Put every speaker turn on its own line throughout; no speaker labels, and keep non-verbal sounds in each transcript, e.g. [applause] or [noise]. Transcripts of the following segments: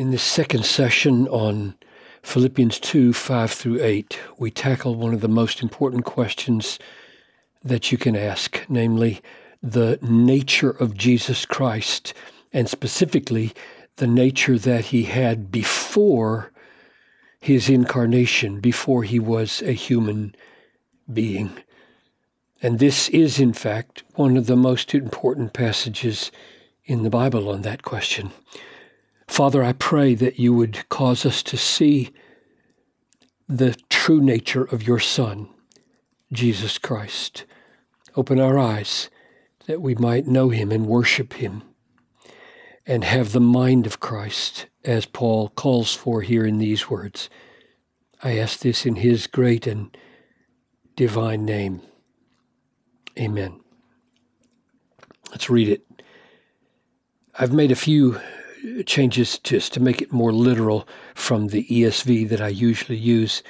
In this second session on Philippians 2 5 through 8, we tackle one of the most important questions that you can ask, namely, the nature of Jesus Christ, and specifically, the nature that he had before his incarnation, before he was a human being. And this is, in fact, one of the most important passages in the Bible on that question. Father, I pray that you would cause us to see the true nature of your Son, Jesus Christ. Open our eyes that we might know him and worship him and have the mind of Christ, as Paul calls for here in these words. I ask this in his great and divine name. Amen. Let's read it. I've made a few changes just to make it more literal from the ESV that I usually use.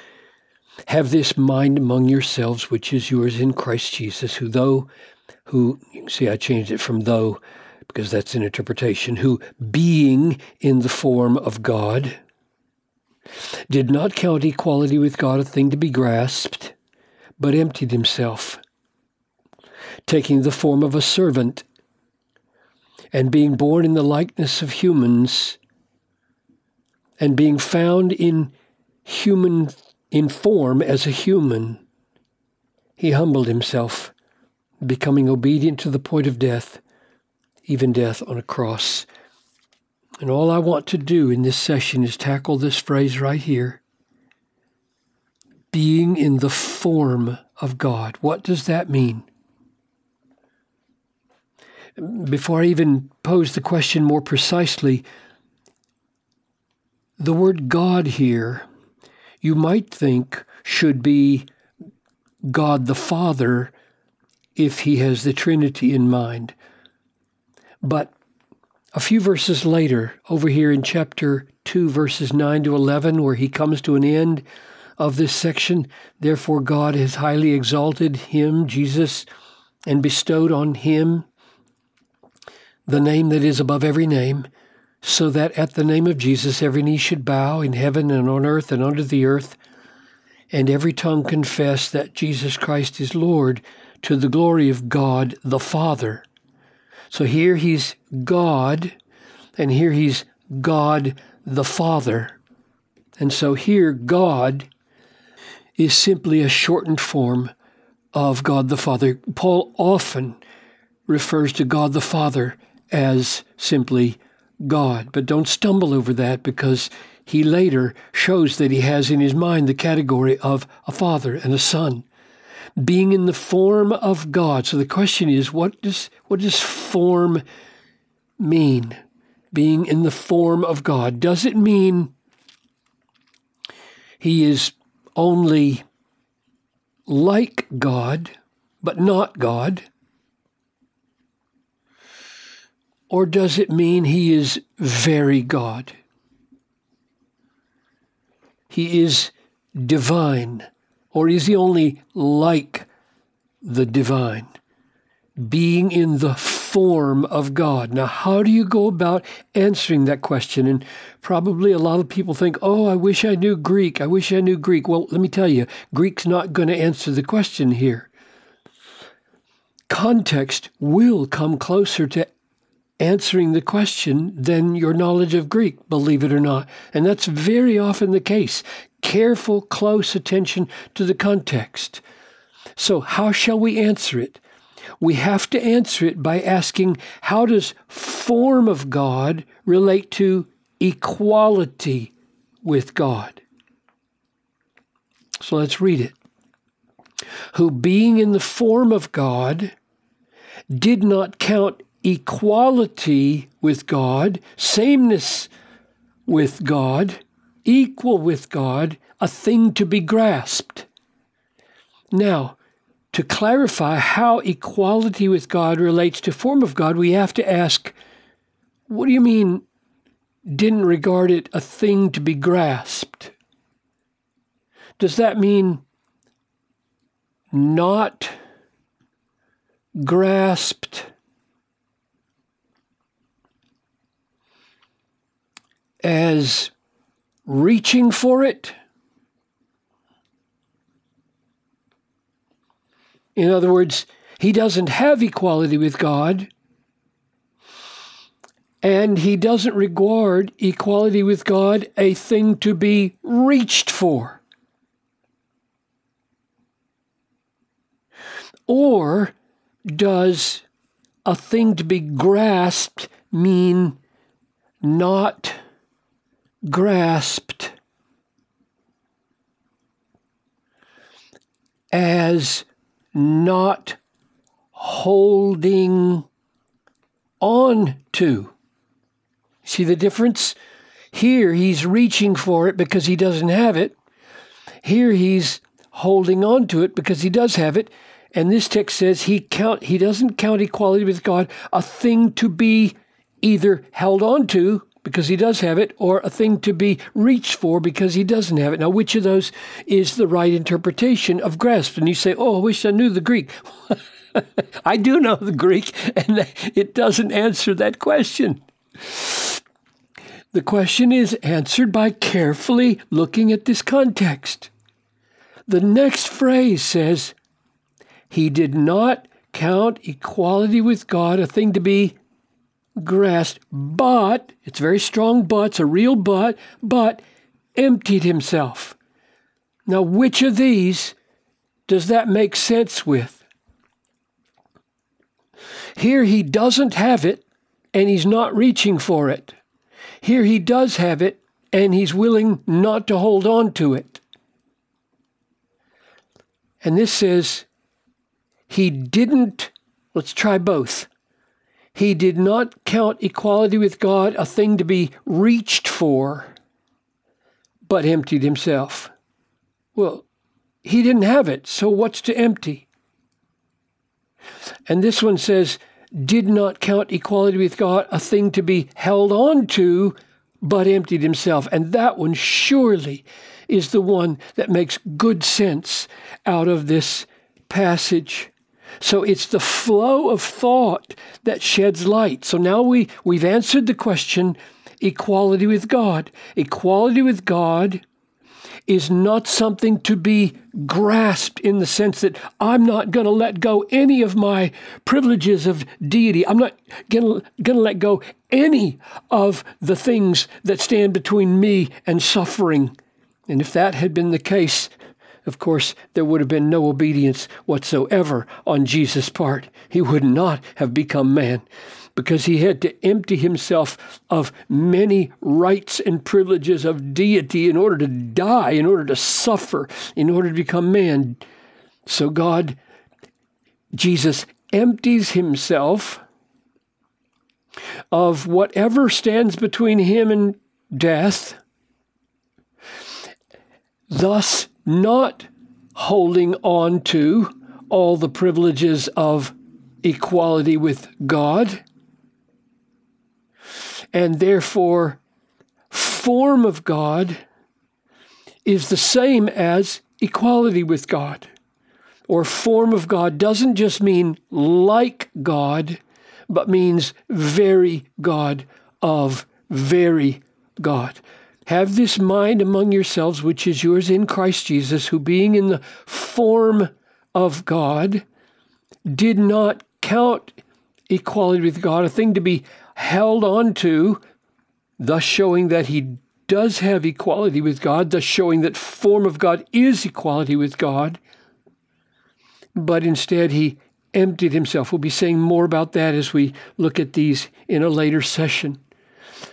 Have this mind among yourselves, which is yours in Christ Jesus, who though, who, you see, I changed it from though, because that's an interpretation, who being in the form of God, did not count equality with God a thing to be grasped, but emptied himself, taking the form of a servant and being born in the likeness of humans and being found in human in form as a human he humbled himself becoming obedient to the point of death even death on a cross. And all i want to do in this session is tackle this phrase right here. Being in the form of god. What does that mean before I even pose the question more precisely, the word God here, you might think, should be God the Father if he has the Trinity in mind. But a few verses later, over here in chapter 2, verses 9 to 11, where he comes to an end of this section, therefore God has highly exalted him, Jesus, and bestowed on him the name that is above every name, so that at the name of Jesus every knee should bow in heaven and on earth and under the earth, and every tongue confess that Jesus Christ is Lord to the glory of God the Father. So here he's God, and here he's God the Father. And so here God is simply a shortened form of God the Father. Paul often refers to God the Father as simply God. But don't stumble over that because he later shows that he has in his mind the category of a father and a son. Being in the form of God. So the question is, what does what does form mean? Being in the form of God. Does it mean he is only like God, but not God? Or does it mean he is very God? He is divine, or is he only like the divine? Being in the form of God. Now, how do you go about answering that question? And probably a lot of people think, oh, I wish I knew Greek. I wish I knew Greek. Well, let me tell you, Greek's not going to answer the question here. Context will come closer to answering the question than your knowledge of Greek, believe it or not. And that's very often the case. Careful, close attention to the context. So, how shall we answer it? We have to answer it by asking how does form of God relate to equality with God? So let's read it. Who, being in the form of God, did not count equality with God, sameness with God, equal with God, a thing to be grasped. Now, to clarify how equality with God relates to form of God, we have to ask what do you mean didn't regard it a thing to be grasped? Does that mean not grasped as reaching for it. In other words, he doesn't have equality with God, and he doesn't regard equality with God a thing to be reached for. Or does a thing to be grasped mean not grasped as not holding on to. See the difference? Here he's reaching for it because he doesn't have it. Here he's holding on to it because he does have it. And this text says he count he doesn't count equality with God a thing to be either held on to because he does have it, or a thing to be reached for because he doesn't have it. Now, which of those is the right interpretation of grasp? And you say, Oh, I wish I knew the Greek. [laughs] I do know the Greek, and [laughs] it doesn't answer that question. The question is answered by carefully looking at this context. The next phrase says, He did not count equality with God a thing to be grasped, but, it's very strong but, it's a real but, but emptied himself. Now, which of these does that make sense with? Here he doesn't have it and he's not reaching for it. Here he does have it and he's willing not to hold on to it. And this says he didn't, let's try both. He did not count equality with God a thing to be reached for, but emptied himself. Well, he didn't have it, so what's to empty? And this one says, did not count equality with God a thing to be held on to, but emptied himself. And that one surely is the one that makes good sense out of this passage. So it's the flow of thought that sheds light. So now we, we've answered the question equality with God. Equality with God is not something to be grasped in the sense that I'm not going to let go any of my privileges of deity. I'm not going to let go any of the things that stand between me and suffering. And if that had been the case, of course, there would have been no obedience whatsoever on Jesus' part. He would not have become man because he had to empty himself of many rights and privileges of deity in order to die, in order to suffer, in order to become man. So God, Jesus empties himself of whatever stands between him and death, thus not holding on to all the privileges of equality with God, and therefore, form of God is the same as equality with God. Or form of God doesn't just mean like God, but means very God of very God. Have this mind among yourselves, which is yours in Christ Jesus, who being in the form of God, did not count equality with God a thing to be held on to, thus showing that he does have equality with God, thus showing that form of God is equality with God. But instead, he emptied himself. We'll be saying more about that as we look at these in a later session.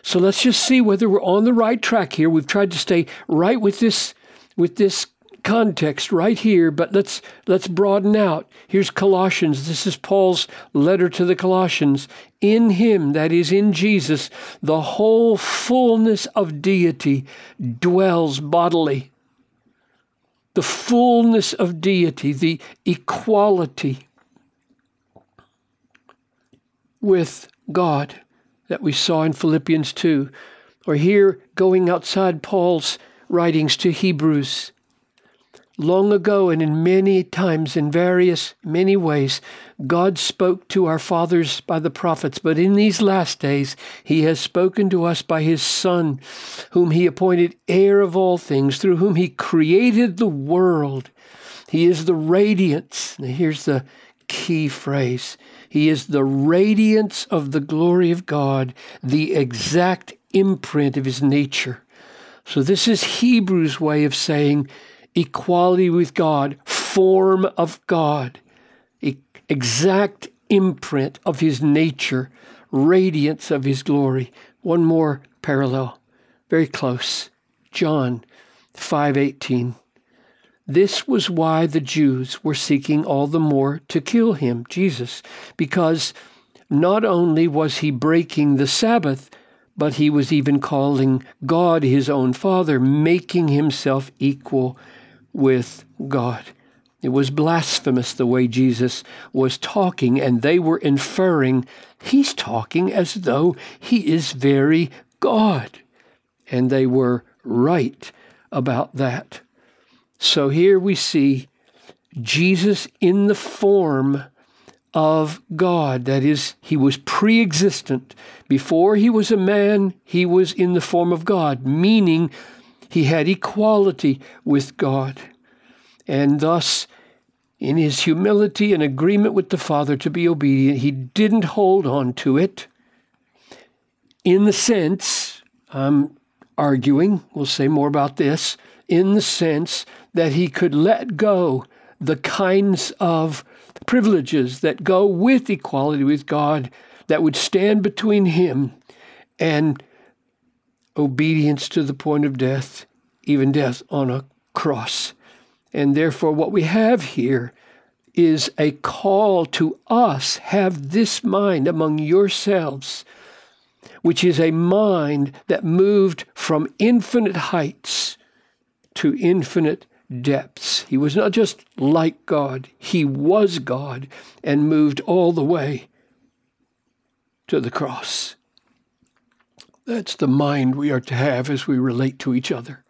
So let's just see whether we're on the right track here. We've tried to stay right with this with this context right here, but let's let's broaden out. Here's Colossians. This is Paul's letter to the Colossians. In him, that is in Jesus, the whole fullness of deity dwells bodily. The fullness of deity, the equality with God that we saw in Philippians 2, or here going outside Paul's writings to Hebrews. long ago and in many times in various many ways god spoke to our fathers by the prophets but in these last days he has spoken to us by his son whom he appointed heir of all things through whom he created the world. He is the radiance. Now here's the key phrase he is the radiance of the glory of god the exact imprint of his nature so this is hebrews way of saying equality with God, form of God, exact imprint of his nature, radiance of his glory. One more parallel, very close. John 5:18. This was why the Jews were seeking all the more to kill him, Jesus, because not only was he breaking the Sabbath, but he was even calling God his own Father, making himself equal with God. It was blasphemous the way Jesus was talking, and they were inferring he's talking as though he is very God. And they were right about that. So here we see Jesus in the form of God. That is, he was pre existent. Before he was a man, he was in the form of God, meaning he had equality with God. And thus, in his humility and agreement with the Father to be obedient, he didn't hold on to it. In the sense, I'm arguing, we'll say more about this, in the sense that he could let go the kinds of privileges that go with equality with God that would stand between him and obedience to the point of death, even death on a cross. And therefore, what we have here is a call to us have this mind among yourselves, which is a mind that moved from infinite heights to infinite depths. He was not just like God, he was God and moved all the way to the cross. That's the mind we are to have as we relate to each other.